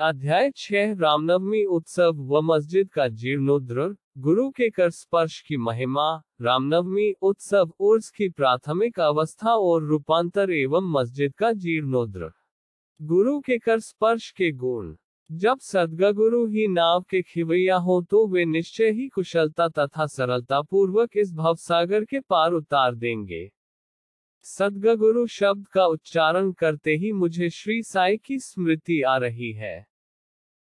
अध्याय छह रामनवमी उत्सव व मस्जिद का जीर्णोद्र गुरु के कर स्पर्श की महिमा, रामनवमी उत्सव उर्स की प्राथमिक अवस्था और रूपांतर एवं मस्जिद का जीर्णोद्र गुरु के कर स्पर्श के गुण। जब सदगुरु ही नाव के खिवैया हो तो वे निश्चय ही कुशलता तथा सरलता पूर्वक इस भवसागर के पार उतार देंगे। सदगुरु शब्द का उच्चारण करते ही मुझे श्री साई की स्मृति आ रही है।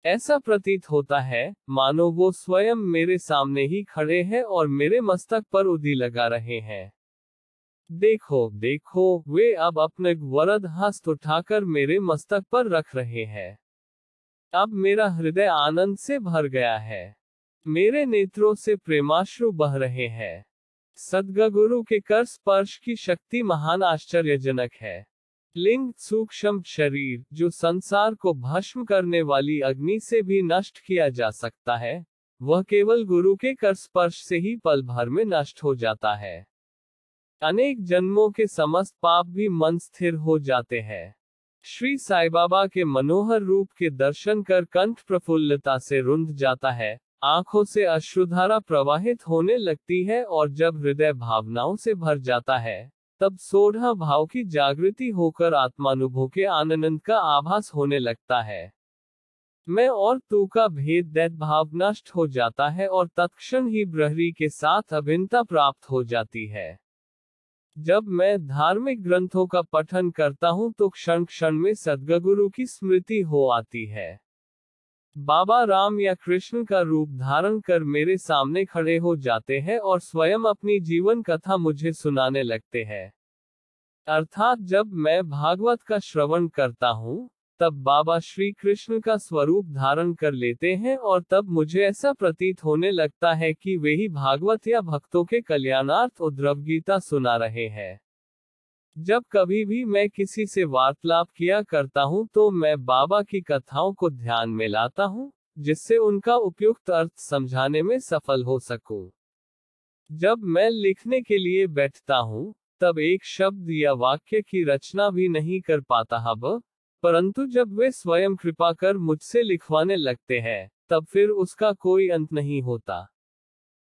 ऐसा प्रतीत होता है, मानो वो स्वयं मेरे सामने ही खड़े हैं और मेरे मस्तक पर उदी लगा रहे हैं। देखो देखो, वे अब अपने वरद हस्त उठाकर मेरे मस्तक पर रख रहे हैं। अब मेरा हृदय आनंद से भर गया है। मेरे नेत्रों से प्रेमाश्रु बह रहे हैं। सदगुरु के कर स्पर्श की शक्ति महान आश्चर्यजनक है। लिंग सूक्ष्म शरीर, जो संसार को भस्म करने वाली अग्नि से भी नष्ट किया जा सकता है, वह केवल गुरु के कर स्पर्श से ही पल भर में नष्ट हो जाता है। अनेक जन्मों के समस्त पाप भी मन स्थिर हो जाते हैं। श्री साई बाबा के मनोहर रूप के दर्शन कर कंठ प्रफुल्लता से रुंध जाता है। आँखों से अश्रुधारा प्रवाहित होने लगती है और जब हृदय भावनाओं से भर जाता है, तब सोढ़ा भाव की जागृति होकर आत्मानुभव के आनंद का आभास होने लगता है। मैं और तू का भेद दैत भाव नष्ट हो जाता है और तत्क्षण ही ब्रहरी के साथ अभिन्नता प्राप्त हो जाती है। जब मैं धार्मिक ग्रंथों का पठन करता हूँ तो क्षण क्षण में सदगुरु की स्मृति हो आती है। बाबा राम या कृष्ण का रूप धारण कर मेरे सामने खड़े हो जाते हैं और स्वयं अपनी जीवन कथा मुझे सुनाने लगते हैं। अर्थात जब मैं भागवत का श्रवण करता हूँ, तब बाबा श्री कृष्ण का स्वरूप धारण कर लेते हैं और तब मुझे ऐसा प्रतीत होने लगता है कि वे ही भागवत या भक्तों के कल्याणार्थ उद्रव गीता सुना रहे हैं। जब कभी भी मैं किसी से वार्तालाप किया करता हूँ तो मैं बाबा की कथाओं को ध्यान में लाता हूँ, जिससे उनका उपयुक्त अर्थ समझाने में सफल हो सकूँ। जब मैं लिखने के लिए बैठता हूँ, तब एक शब्द या वाक्य की रचना भी नहीं कर पाता हब, परंतु जब वे स्वयं कृपा कर मुझसे लिखवाने लगते हैं, तब फिर उसका कोई अंत नहीं होता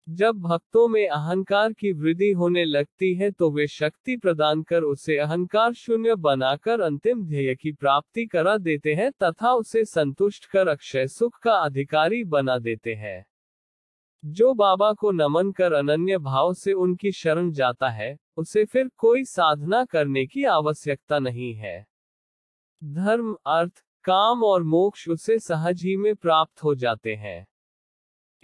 जब भक्तों में अहंकार की वृद्धि होने लगती है तो वे शक्ति प्रदान कर उसे अहंकार शून्य बनाकर अंतिम ध्येय की प्राप्ति करा देते हैं तथा उसे संतुष्ट कर अक्षय सुख का अधिकारी बना देते हैं। जो बाबा को नमन कर अनन्य भाव से उनकी शरण जाता है, उसे फिर कोई साधना करने की आवश्यकता नहीं है। धर्म, अर्थ, काम और मोक्ष उसे सहज ही में प्राप्त हो जाते हैं।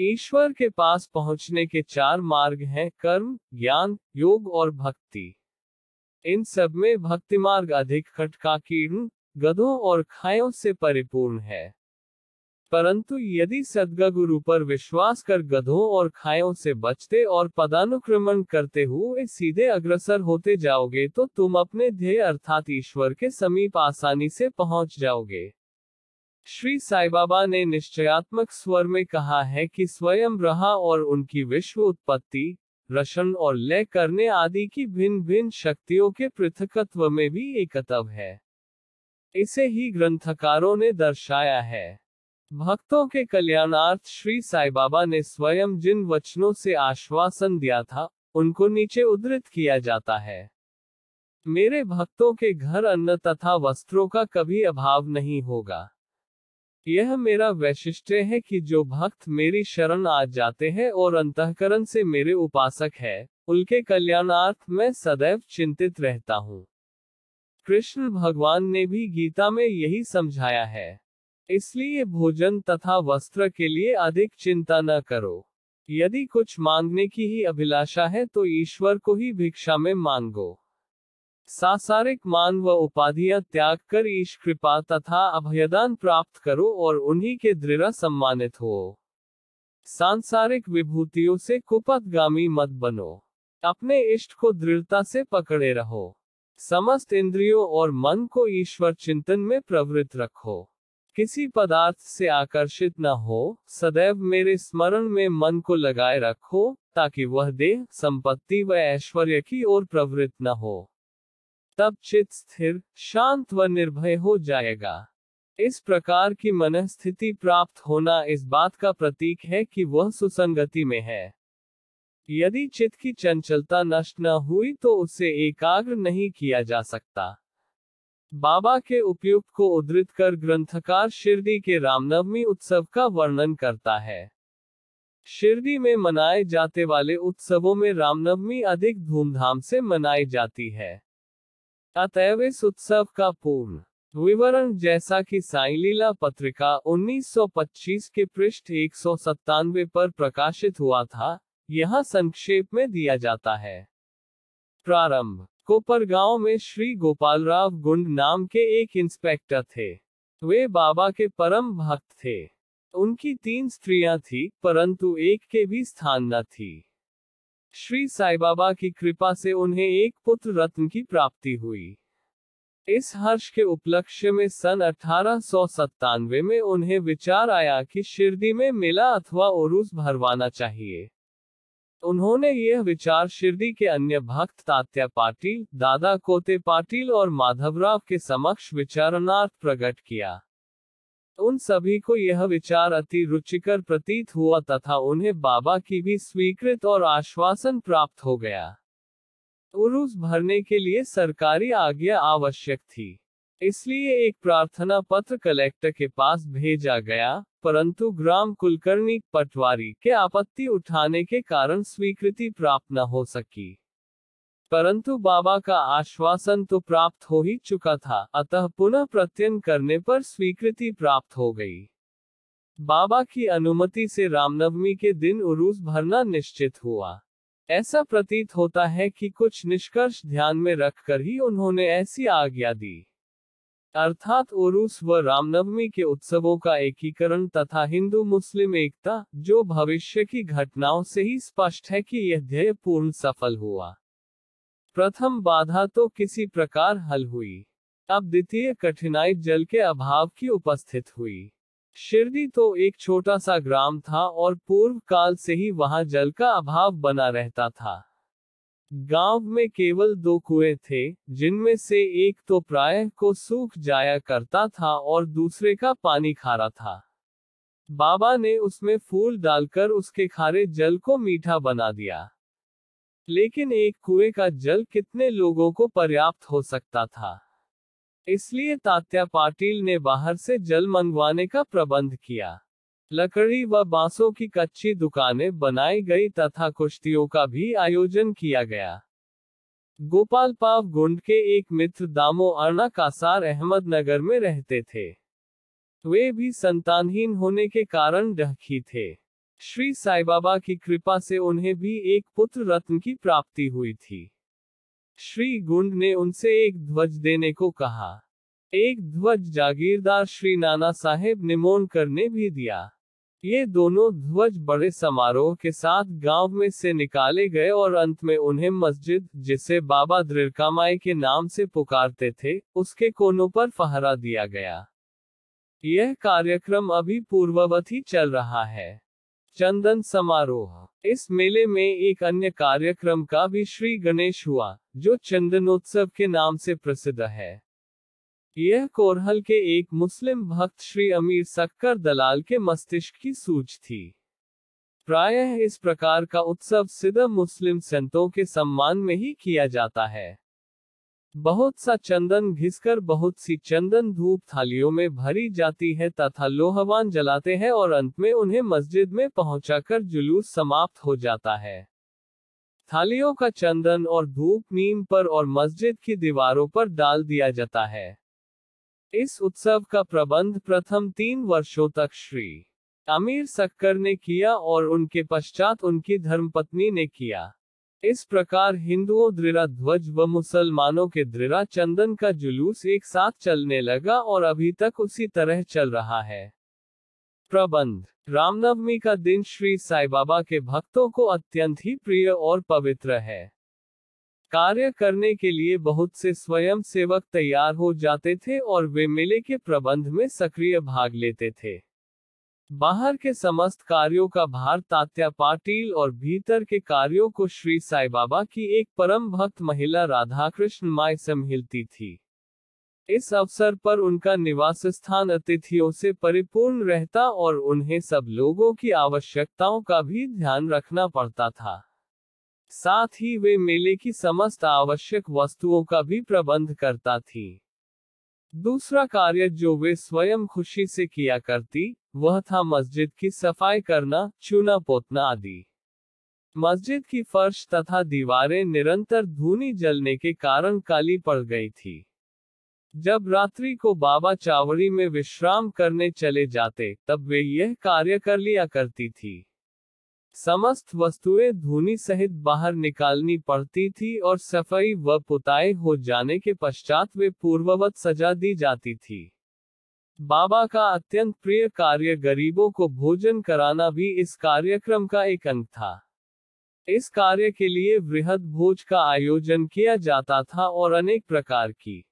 ईश्वर के पास पहुँचने के चार मार्ग हैं, कर्म, ज्ञान, योग और भक्ति। इन सब में भक्ति मार्ग अधिक खटकाकीर्ण, गधों और खायों से परिपूर्ण है। परंतु यदि सदगुरु पर विश्वास कर गधों और खायों से बचते और पदानुक्रमण करते हुए सीधे अग्रसर होते जाओगे तो तुम अपने ध्येय अर्थात ईश्वर के समीप आसानी से पहुँच जाओगे। श्री साई बाबा ने निश्चयात्मक स्वर में कहा है कि स्वयं रहा और उनकी विश्व उत्पत्ति रशन और लय करने आदि की भिन्न भिन्न शक्तियों के पृथकत्व में भी एकत्व है। इसे ही ग्रंथकारों ने दर्शाया है। भक्तों के कल्याणार्थ श्री साई बाबा ने स्वयं जिन वचनों से आश्वासन दिया था, उनको नीचे उद्धृत किया जाता है। मेरे भक्तों के घर अन्न तथा वस्त्रों का कभी अभाव नहीं होगा। यह मेरा वैशिष्ट्य है कि जो भक्त मेरी शरण आ जाते हैं और अंतकरण से मेरे उपासक है, उनके कल्याणार्थ मैं सदैव चिंतित रहता हूँ। कृष्ण भगवान ने भी गीता में यही समझाया है। इसलिए भोजन तथा वस्त्र के लिए अधिक चिंता न करो। यदि कुछ मांगने की ही अभिलाषा है तो ईश्वर को ही भिक्षा में मांगो। सासारिक मान व उपाधियाँ त्याग कर ईश कृपा तथा अभयदान प्राप्त करो और उन्हीं के दृढ़ सम्मानित हो। सांसारिक विभूतियों से कुपथगामी मत बनो। अपने इष्ट को दृढ़ता से पकड़े रहो। समस्त इंद्रियों और मन को ईश्वर चिंतन में प्रवृत्त रखो। किसी पदार्थ से आकर्षित न हो। सदैव मेरे स्मरण में मन को लगाए रखो, ताकि वह देह, संपत्ति व ऐश्वर्य की ओर प्रवृत्त न हो। तब चित स्थिर, शांत व निर्भय हो जाएगा। इस प्रकार की मनस्थिति प्राप्त होना इस बात का प्रतीक है कि वह सुसंगति में है। यदि चित्त की चंचलता नष्ट न हुई तो उसे एकाग्र नहीं किया जा सकता। बाबा के उपयुक्त को उद्धृत कर ग्रंथकार शिरडी के रामनवमी उत्सव का वर्णन करता है। शिरडी में मनाए जाते वाले उत्सवों में रामनवमी अधिक धूमधाम से मनाई जाती है। अतएव इस उत्सव का पूर्ण विवरण जैसा कि साई लीला पत्रिका 1925 के पृष्ठ एक सौ सत्तानवे पर प्रकाशित हुआ था, यहाँ संक्षेप में दिया जाता है। प्रारंभ कोपरगांव में श्री गोपालराव गुंड नाम के एक इंस्पेक्टर थे। वे बाबा के परम भक्त थे। उनकी तीन स्त्रियाँ थी, परंतु एक के भी स्थान न थी। श्री साई बाबा की कृपा से उन्हें एक पुत्र रत्न की प्राप्ति हुई। इस हर्ष के उपलक्ष्य में सन अठारह सौ सत्तानवे में उन्हें विचार आया कि शिरडी में मेला अथवा उरूस भरवाना चाहिए। उन्होंने यह विचार शिरडी के अन्य भक्त तात्या पाटिल, दादा कोते पाटिल और माधवराव के समक्ष विचारणार्थ प्रकट किया। उन सभी को यह विचार अति रुचिकर प्रतीत हुआ तथा उन्हें बाबा की भी स्वीकृत और आश्वासन प्राप्त हो गया। उरूस भरने के लिए सरकारी आज्ञा आवश्यक थी। इसलिए एक प्रार्थना पत्र कलेक्टर के पास भेजा गया, परंतु ग्राम कुलकर्णी पटवारी के आपत्ति उठाने के कारण स्वीकृति प्राप्त न हो सकी। परंतु बाबा का आश्वासन तो प्राप्त हो ही चुका था, अतः पुनः प्रत्ययन करने पर स्वीकृति प्राप्त हो गई। बाबा की अनुमति से रामनवमी के दिन उरूस भरना निश्चित हुआ। ऐसा प्रतीत होता है कि कुछ निष्कर्ष ध्यान में रखकर ही उन्होंने ऐसी आज्ञा दी। अर्थात उरुस व रामनवमी के उत्सवों का एकीकरण तथा हिंदू मुस्लिम एकता, जो भविष्य की घटनाओं से ही स्पष्ट है कि यह ध्येय पूर्ण सफल हुआ। प्रथम बाधा तो किसी प्रकार हल हुई। अब द्वितीय कठिनाई जल के अभाव की उपस्थित हुई। शिरडी तो एक छोटा सा ग्राम था और पूर्व काल से ही वहाँ जल का अभाव बना रहता था। गाँव में केवल दो कुएँ थे, जिनमें से एक तो प्राय को सूख जाया करता था और दूसरे का पानी खारा था। बाबा ने उसमें फूल डालकर उसके खारे जल को मीठा बना दिया। लेकिन एक कुएँ का जल कितने लोगों को पर्याप्त हो सकता था? इसलिए तात्या पाटिल ने बाहर से जल मंगवाने का प्रबंध किया। लकड़ी व बांसों की कच्ची दुकानें बनाई गई तथा कुश्तियों का भी आयोजन किया गया। गोपाल पाव गुंड के एक मित्र दामो अर्णा कासार अहमदनगर में रहते थे। वे भी संतानहीन होने के कारण डहकी थे। श्री साई बाबा की कृपा से उन्हें भी एक पुत्र रत्न की प्राप्ति हुई थी। श्री गुंड ने उनसे एक ध्वज देने को कहा। एक ध्वज जागीरदार श्री नाना साहेब निमोनकर ने भी दिया। ये दोनों ध्वज बड़े समारोह के साथ गाँव में से निकाले गए और अंत में उन्हें मस्जिद, जिसे बाबा दृढ़कामाई के नाम से पुकारते थे, उसके कोनों पर फहरा दिया गया। यह कार्यक्रम अभी पूर्ववत ही चल रहा है। चंदन समारोह। इस मेले में एक अन्य कार्यक्रम का भी श्री गणेश हुआ, जो चंदनोत्सव के नाम से प्रसिद्ध है। यह कोरहल के एक मुस्लिम भक्त श्री अमीर सक्कर दलाल के मस्तिष्क की सूच थी। प्रायः इस प्रकार का उत्सव सिद्ध मुस्लिम संतों के सम्मान में ही किया जाता है। बहुत सा चंदन घिसकर बहुत सी चंदन धूप थालियों में भरी जाती है तथा लोहवान जलाते हैं और अंत में उन्हें मस्जिद में पहुंचाकर जुलूस समाप्त हो जाता है। थालियों का चंदन और धूप नीम पर और मस्जिद की दीवारों पर डाल दिया जाता है। इस उत्सव का प्रबंध प्रथम तीन वर्षों तक श्री अमीर सक्कर ने किया और उनके पश्चात उनकी धर्मपत्नी ने किया। इस प्रकार हिंदुओं दृढ़, ध्वज व मुसलमानों के दृढ़ चंदन का जुलूस एक साथ चलने लगा और अभी तक उसी तरह चल रहा है। प्रबंध। रामनवमी का दिन श्री साई बाबा के भक्तों को अत्यंत ही प्रिय और पवित्र है। कार्य करने के लिए बहुत से स्वयं सेवक तैयार हो जाते थे और वे मेले के प्रबंध में सक्रिय भाग लेते थे। बाहर के समस्त कार्यों का भार तात्या पाटिल और भीतर के कार्यों को श्री साई बाबा की एक परम भक्त महिला राधाकृष्ण माई संभालती थी। इस अवसर पर उनका निवास स्थान अतिथियों से परिपूर्ण रहता और उन्हें सब लोगों की आवश्यकताओं का भी ध्यान रखना पड़ता था। साथ ही वे मेले की समस्त आवश्यक वस्तुओं का भी प्रबंध करता थी। दूसरा कार्य जो वे स्वयं खुशी से किया करती वह था मस्जिद की सफ़ाई करना चूना पोतना आदि। मस्जिद की फर्श तथा दीवारें निरंतर धूनी जलने के कारण काली पड़ गई थी। जब रात्रि को बाबा चावड़ी में विश्राम करने चले जाते, तब वे यह कार्य कर लिया करती थी। समस्त वस्तुएँ धूनी सहित बाहर निकालनी पड़ती थी और सफ़ाई व पुताई हो जाने के पश्चात वे पूर्ववत सजा दी जाती थी। बाबा का अत्यंत प्रिय कार्य गरीबों को भोजन कराना भी इस कार्यक्रम का एक अंग था। इस कार्य के लिए वृहद भोज का आयोजन किया जाता था और अनेक प्रकार की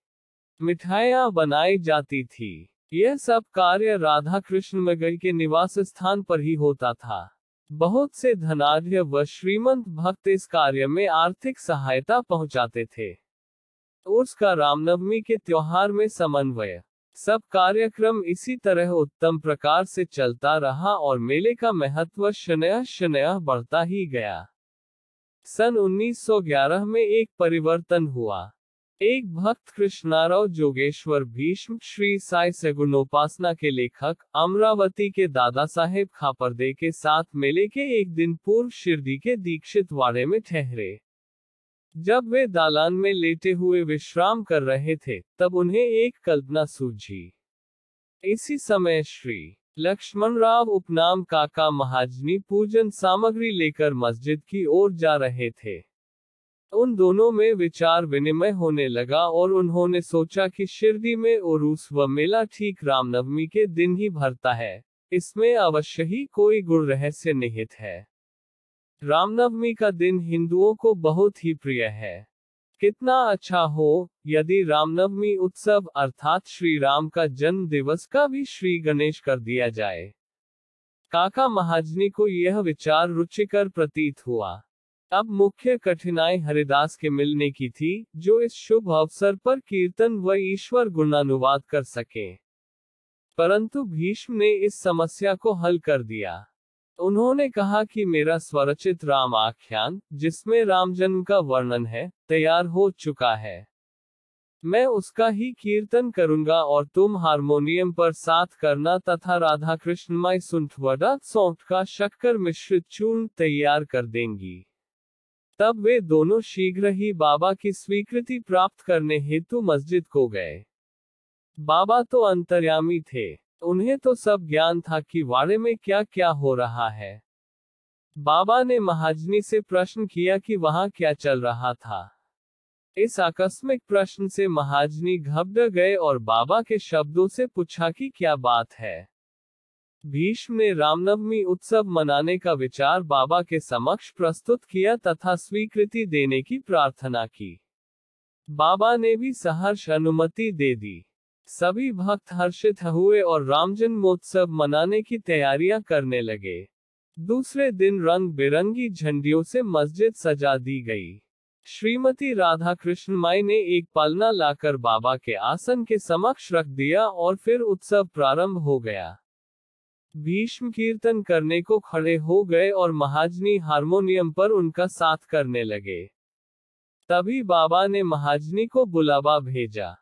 मिठाइयाँ बनाई जाती थी। यह सब कार्य राधा कृष्ण मगई के निवास स्थान पर ही होता था। बहुत से धनाढ़ व श्रीमंत भक्त इस कार्य में आर्थिक सहायता पहुंचाते थे। उर्स का रामनवमी के त्योहार में समन्वय सब कार्यक्रम इसी तरह उत्तम प्रकार से चलता रहा और मेले का महत्व शनया शनया बढ़ता ही गया। सन 1911 में एक परिवर्तन हुआ। एक भक्त कृष्णाराव जोगेश्वर भीष्म श्री साई सगुणोपासना के लेखक अमरावती के दादा साहेब खापरदे के साथ मेले के एक दिन पूर्व शिरडी के दीक्षित वाड़े में ठहरे। जब वे दालान में लेटे हुए विश्राम कर रहे थे, तब उन्हें एक कल्पना सूझी। इसी समय श्री लक्ष्मण राव उपनाम काका महाजनी पूजन सामग्री लेकर मस्जिद की ओर जा रहे थे। उन दोनों में विचार विनिमय होने लगा और उन्होंने सोचा कि शिरडी में उरूस व मेला ठीक रामनवमी के दिन ही भरता है, इसमें अवश्य ही कोई गुण रहस्य निहित है। रामनवमी का दिन हिंदुओं को बहुत ही प्रिय है। कितना अच्छा हो, यदि रामनवमी उत्सव अर्थात श्री राम का जन्म दिवस का भी श्री गणेश कर दिया जाए। काका महाजनी को यह विचार रुचिकर प्रतीत हुआ। अब मुख्य कठिनाई हरिदास के मिलने की थी, जो इस शुभ अवसर पर कीर्तन व ईश्वर गुणानुवाद कर सके। परंतु भीष्म ने इस समस्या को हल कर दिया। उन्होंने कहा कि मेरा स्वरचित राम आख्यान, जिसमें राम जन्म का वर्णन है, तैयार हो चुका है। मैं उसका ही कीर्तन करूँगा और तुम हारमोनियम पर साथ करना तथा राधा कृष्ण माई सुंठवडा सौंठ का शक्कर मिश्रित चूर्ण तैयार कर देंगी। तब वे दोनों शीघ्र ही बाबा की स्वीकृति प्राप्त करने हेतु मस्जिद को गए। बाबा तो अंतर्यामी थे। उन्हें तो सब ज्ञान था कि वाड़े में क्या क्या हो रहा है। बाबा ने महाजनी से प्रश्न किया कि वहाँ क्या चल रहा था। इस आकस्मिक प्रश्न से महाजनी घबरा गए और बाबा के शब्दों से पूछा कि क्या बात है। भीष्म ने रामनवमी उत्सव मनाने का विचार बाबा के समक्ष प्रस्तुत किया तथा स्वीकृति देने की प्रार्थना की। बाबा ने भी सहर्ष अनुमति दे दी। सभी भक्त हर्षित हुए और राम जन्मोत्सव मनाने की तैयारियाँ करने लगे। दूसरे दिन रंग बिरंगी झंडियों से मस्जिद सजा दी गई। श्रीमती राधा कृष्ण माई ने एक पलना लाकर बाबा के आसन के समक्ष रख दिया और फिर उत्सव प्रारंभ हो गया। भीष्म कीर्तन करने को खड़े हो गए और महाजनी हारमोनियम पर उनका साथ करने लगे। तभी बाबा ने महाजनी को बुलावा भेजा।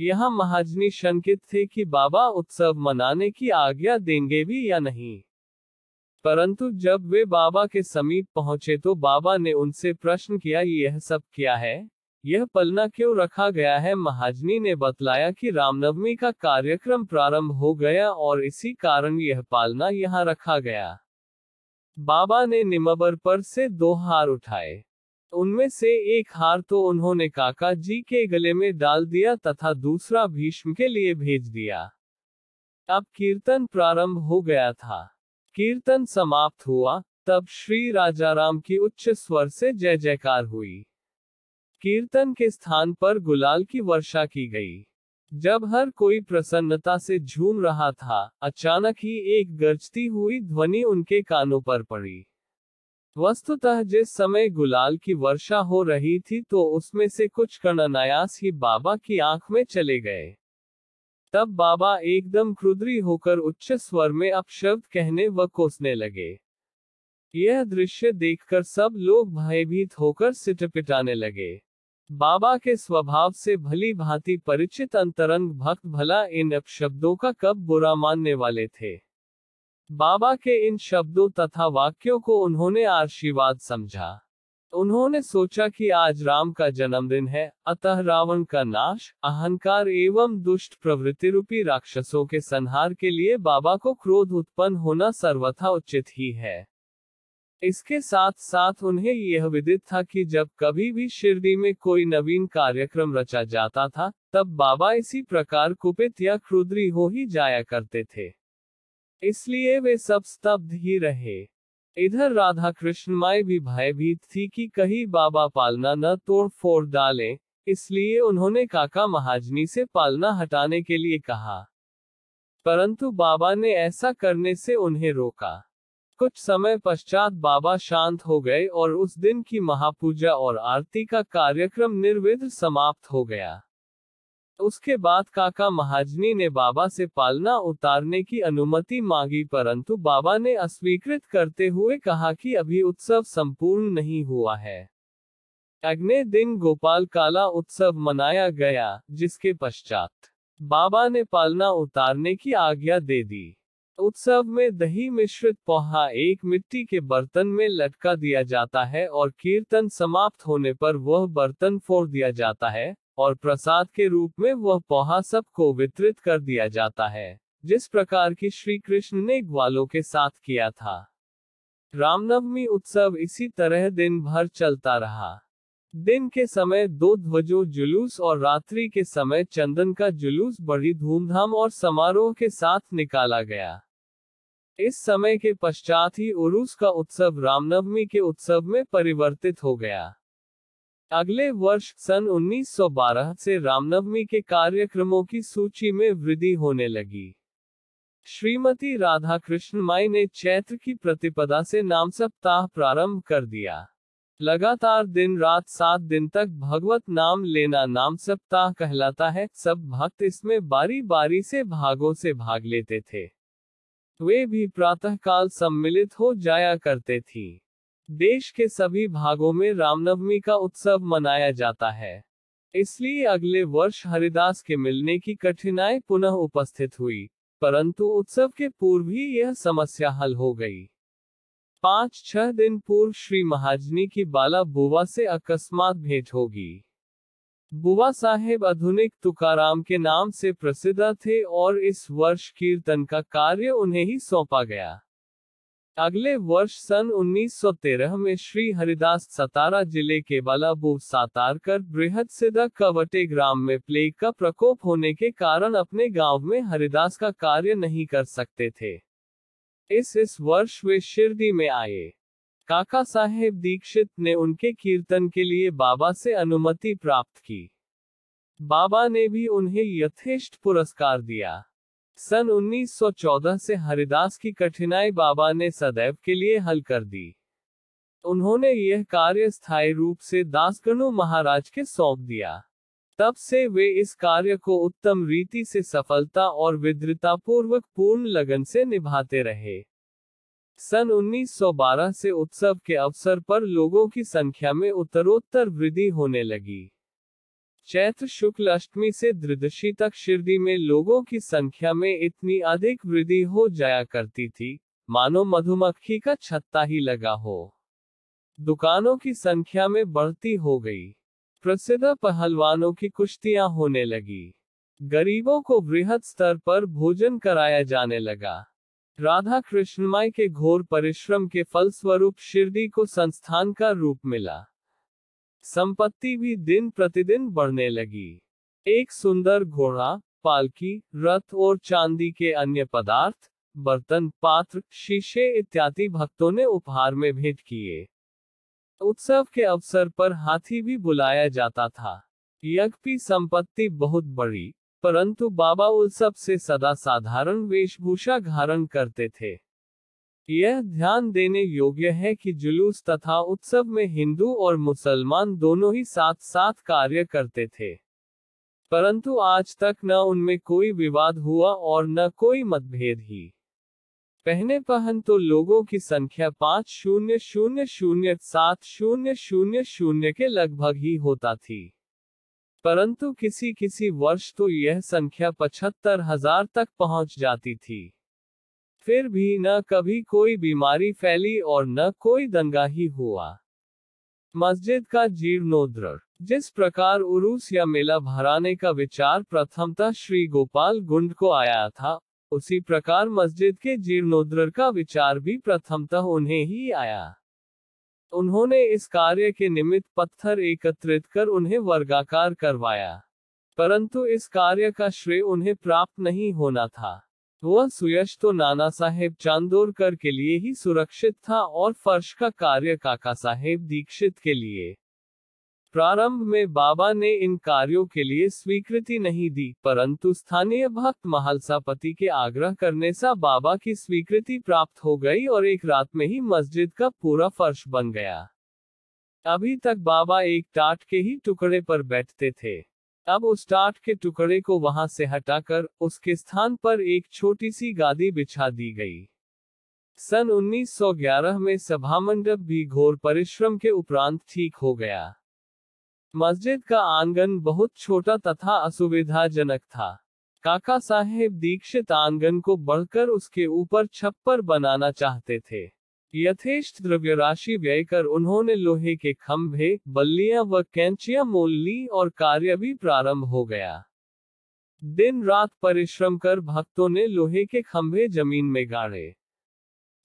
यहाँ महाजनी शंकित थे कि बाबा उत्सव मनाने की आज्ञा देंगे भी या नहीं। परंतु जब वे बाबा के समीप पहुँचे तो बाबा ने उनसे प्रश्न किया, यह सब क्या है? यह पलना क्यों रखा गया है? महाजनी ने बतलाया कि रामनवमी का कार्यक्रम प्रारंभ हो गया और इसी कारण यह पालना यहाँ रखा गया। बाबा ने निमबर पर से दो हार उठाए। उनमें से एक हार तो उन्होंने काका जी के गले में डाल दिया तथा दूसरा भीष्म के लिए भेज दिया। अब कीर्तन प्रारंभ हो गया था। कीर्तन समाप्त हुआ, तब श्री राजाराम की उच्च स्वर से जय जयकार हुई। कीर्तन के स्थान पर गुलाल की वर्षा की गई। जब हर कोई प्रसन्नता से झूम रहा था, अचानक ही एक गरजती हुई ध्वनि उनके कानों पर पड़ी। वस्तुतः जिस समय गुलाल की वर्षा हो रही थी तो उसमें से कुछ कण अनायास ही बाबा की आँख में चले गए। तब बाबा एकदम क्रुद्री होकर उच्च स्वर में अपशब्द कहने व कोसने लगे। यह दृश्य देखकर सब लोग भयभीत होकर सिटपिटाने लगे। बाबा के स्वभाव से भली भांति परिचित अंतरंग भक्त भला इन अपशब्दों का कब बुरा मानने वाले थे। बाबा के इन शब्दों तथा वाक्यों को उन्होंने आशीर्वाद समझा। उन्होंने सोचा कि आज राम का जन्मदिन है, अतः रावण का नाश, अहंकार एवं दुष्ट प्रवृत्ति रूपी राक्षसों के संहार के लिए बाबा को क्रोध उत्पन्न होना सर्वथा उचित ही है। इसके साथ साथ उन्हें यह विदित था कि जब कभी भी शिरडी में कोई नवीन कार्यक्रम रचा जाता था, तब बाबा इसी प्रकार कुपित या क्रुद्री हो ही जाया करते थे। इसलिए वे सब स्तब्ध ही रहे। इधर राधा कृष्ण माई भी भयभीत थी कि कहीं बाबा पालना न तोड़ फोड़ डालें, इसलिए उन्होंने काका महाजनी से पालना हटाने के लिए कहा। परंतु बाबा ने ऐसा करने से उन्हें रोका। कुछ समय पश्चात बाबा शांत हो गए और उस दिन की महापूजा और आरती का कार्यक्रम निर्विध समाप्त हो गया। उसके बाद काका महाजनी ने बाबा से पालना उतारने की अनुमति मांगी, परंतु बाबा ने अस्वीकृत करते हुए कहा कि अभी उत्सव संपूर्ण नहीं हुआ है। अगले दिन गोपाल काला उत्सव मनाया गया, जिसके पश्चात बाबा ने पालना उतारने की आज्ञा दे दी। उत्सव में दही मिश्रित पोहा एक मिट्टी के बर्तन में लटका दिया जाता है और कीर्तन समाप्त होने पर वह बर्तन फोड़ दिया जाता है। और प्रसाद के रूप में वह पोहा सबको वितरित कर दिया जाता है, जिस प्रकार की श्री कृष्ण ने ग्वालों के साथ किया था। रामनवमी उत्सव इसी तरह दिन भर चलता रहा। दिन के समय दो ध्वजों जुलूस और रात्रि के समय चंदन का जुलूस बड़ी धूमधाम और समारोह के साथ निकाला गया। इस समय के पश्चात ही उरूस का उत्सव रामनवमी के उत्सव में परिवर्तित हो गया। अगले वर्ष सन 1912 से रामनवमी के कार्यक्रमों की सूची में वृद्धि होने लगी। श्रीमती राधा कृष्ण माई ने चैत्र की प्रतिपदा से नाम सप्ताह प्रारंभ कर दिया। लगातार दिन रात सात दिन तक भगवत नाम लेना नाम सप्ताह कहलाता है, सब भक्त इसमें बारी बारी से भागों से भाग लेते थे। वे भी प्रातःकाल सम्मिलित हो जाया करते थी। देश के सभी भागों में रामनवमी का उत्सव मनाया जाता है। इसलिए अगले वर्ष हरिदास के मिलने की कठिनाई पुनः उपस्थित हुई, परंतु उत्सव के पूर्व ही यह समस्या हल हो गई। पाँच छह दिन पूर्व श्री महाजनी की बाला बुवा से अकस्मात भेंट होगी। बुवा साहेब आधुनिक तुकाराम के नाम से प्रसिद्ध थे और इस वर्ष कीर्तन का कार्य उन्हें ही सौंपा गया। अगले वर्ष सन 1913 में श्री हरिदास सतारा ज़िले के बालाबू सातारकर बृहद सिद्ध कवटे ग्राम में प्लेग का प्रकोप होने के कारण अपने गाँव में हरिदास का कार्य नहीं कर सकते थे। इस इस वर्ष वे शिरडी में आए। काका साहेब दीक्षित ने उनके कीर्तन के लिए बाबा से अनुमति प्राप्त की। बाबा ने भी उन्हें यथेष्ट पुरस्कार दिया। सन 1914 से हरिदास की कठिनाई बाबा ने सदैव के लिए हल कर दी। उन्होंने यह कार्य स्थायी रूप से दासगणु महाराज के सौंप दिया। तब से वे इस कार्य को उत्तम रीति से सफलता और विद्रता पूर्वक पूर्ण लगन से निभाते रहे। सन 1912 से उत्सव के अवसर पर लोगों की संख्या में उत्तरोत्तर वृद्धि होने लगी। चैत्र शुक्ल अष्टमी से द्रिदशी तक शिरडी में लोगों की संख्या में इतनी अधिक वृद्धि हो जाया करती थी। मानो मधुमक्खी का छत्ता ही लगा हो। दुकानों की संख्या में बढ़ती हो गई। प्रसिद्ध पहलवानों की कुश्तियाँ होने लगी। गरीबों को वृहद स्तर पर भोजन कराया जाने लगा। राधा कृष्णमाई के घोर परिश्रम के फलस्वरूप शिरडी को संस्थान का रूप मिला। संपत्ति भी दिन प्रतिदिन बढ़ने लगी। एक सुंदर घोड़ा, पालकी, रथ और चांदी के अन्य पदार्थ, बर्तन, पात्र, शीशे इत्यादि भक्तों ने उपहार में भेंट किए। उत्सव के अवसर पर हाथी भी बुलाया जाता था। यज्ञ संपत्ति बहुत बड़ी, परंतु बाबा उत्सव से सदा साधारण वेशभूषा धारण करते थे। यह ध्यान देने योग्य है कि जुलूस तथा उत्सव में हिंदू और मुसलमान दोनों ही साथ साथ कार्य करते थे। परंतु आज तक न उनमें कोई विवाद हुआ और न कोई मतभेद ही। पहने पहन तो लोगों की संख्या पाँच शून्य शून्य शून्य सात शून्य शून्य शून्य के लगभग ही होता थी। परंतु किसी किसी वर्ष तो यह संख्या पचहत्तर हज़ार तक पहुँच जाती थी। फिर भी न कभी कोई बीमारी फैली और न कोई दंगा ही हुआ। मस्जिद का जीर्णोद्र जिस प्रकार उरूस या मेला भराने का विचार प्रथमतः श्री गोपाल गुंड को आया था, उसी प्रकार मस्जिद के जीर्णोद्र का विचार भी प्रथमतः उन्हें ही आया। उन्होंने इस कार्य के निमित्त पत्थर एकत्रित कर उन्हें वर्गाकार करवाया। परंतु इस कार्य का श्रेय उन्हें प्राप्त नहीं होना था। वह सुयश तो नाना साहेब चांदोरकर के लिए ही सुरक्षित था और फर्श का कार्य काका साहेब दीक्षित के लिए। प्रारंभ में बाबा ने इन कार्यों के लिए स्वीकृति नहीं दी, परंतु स्थानीय भक्त महलसापति के आग्रह करने से बाबा की स्वीकृति प्राप्त हो गई और एक रात में ही मस्जिद का पूरा फर्श बन गया। अभी तक बाबा एक टाट के ही टुकड़े पर बैठते थे। अब उस टाट के टुकड़े को वहाँ से हटाकर उसके स्थान पर एक छोटी सी गादी बिछा दी गई। सन 1911 में सभा मंडप भी घोर परिश्रम के उपरांत ठीक हो गया। मस्जिद का आँगन बहुत छोटा तथा असुविधाजनक था। काका साहेब दीक्षित आँगन को बढ़कर उसके ऊपर छप्पर बनाना चाहते थे। यथेष्ट द्रव्य राशि व्यय कर उन्होंने लोहे के खंभे, बल्लियाँ व कैंचियाँ मोल ली और कार्य भी प्रारंभ हो गया। दिन रात परिश्रम कर भक्तों ने लोहे के खंभे ज़मीन में गाड़े।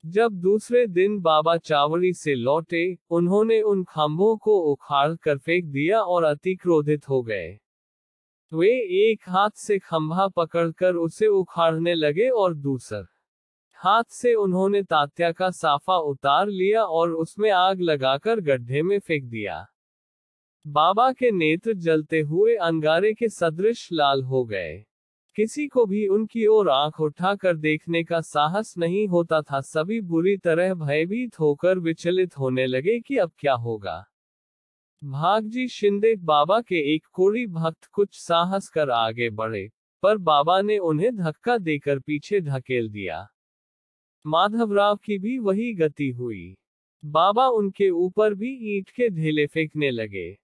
जब दूसरे दिन बाबा चावड़ी से लौटे, उन्होंने उन खंभों को उखाड़ कर फेंक दिया और अति क्रोधित हो गए। वे एक हाथ से खंभा पकड़कर उसे उखाड़ने लगे और दूसर हाथ से उन्होंने तात्या का साफा उतार लिया और उसमें आग लगाकर गड्ढे में फेंक दिया। बाबा के नेत्र जलते हुए अंगारे के सदृश लाल हो गए। किसी को भी उनकी ओर आँख उठाकर देखने का साहस नहीं होता था। सभी बुरी तरह भयभीत होकर विचलित होने लगे कि अब क्या होगा। भागजी शिंदे बाबा के एक कोड़ी भक्त कुछ साहस कर आगे बढ़े, पर बाबा ने उन्हें धक्का देकर पीछे ढकेल दिया। माधवराव की भी वही गति हुई। बाबा उनके ऊपर भी ईंट के ढेले फेंकने लगे।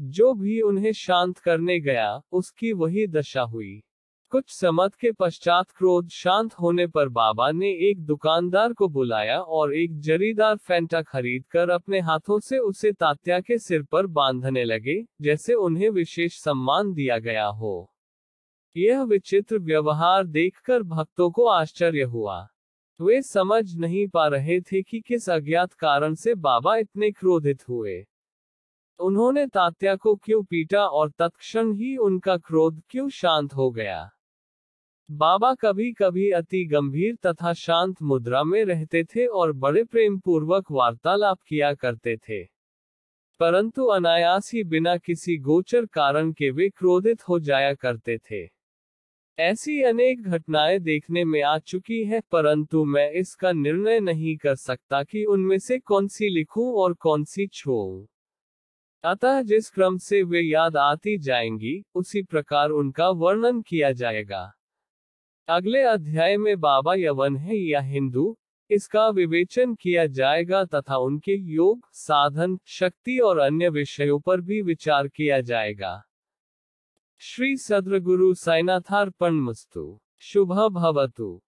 जो भी उन्हें शांत करने गया, उसकी वही दशा हुई। कुछ समत के पश्चात क्रोध शांत होने पर बाबा ने एक दुकानदार को बुलाया और एक जरीदार फैंटा खरीद कर अपने हाथों से उसे तात्या के सिर पर बांधने लगे, जैसे उन्हें विशेष सम्मान दिया गया हो। यह विचित्र व्यवहार देखकर भक्तों को आश्चर्य हुआ। वे समझ नहीं पा रहे थे कि किस अज्ञात कारण से बाबा इतने क्रोधित हुए। उन्होंने तात्या को क्यों पीटा और तत्क्षण ही उनका क्रोध क्यों शांत हो गया? बाबा कभी कभी अति गंभीर तथा शांत मुद्रा में रहते थे और बड़े प्रेम पूर्वक वार्तालाप किया करते थे। परंतु अनायास ही बिना किसी गोचर कारण के वे क्रोधित हो जाया करते थे। ऐसी अनेक घटनाएँ देखने में आ चुकी है, परंतु मैं इसका निर्णय नहीं कर सकता कि उनमें से कौन सी लिखूं और कौन सी छोड़ूं अतः जिस क्रम से वे याद आती जाएँगी, उसी प्रकार उनका वर्णन किया जाएगा। अगले अध्याय में बाबा यवन है या हिंदू, इसका विवेचन किया जाएगा तथा उनके योग, साधन, शक्ति और अन्य विषयों पर भी विचार किया जाएगा। श्री सद्रगुरु साइनाथार्पण मस्तु। शुभ भवतु।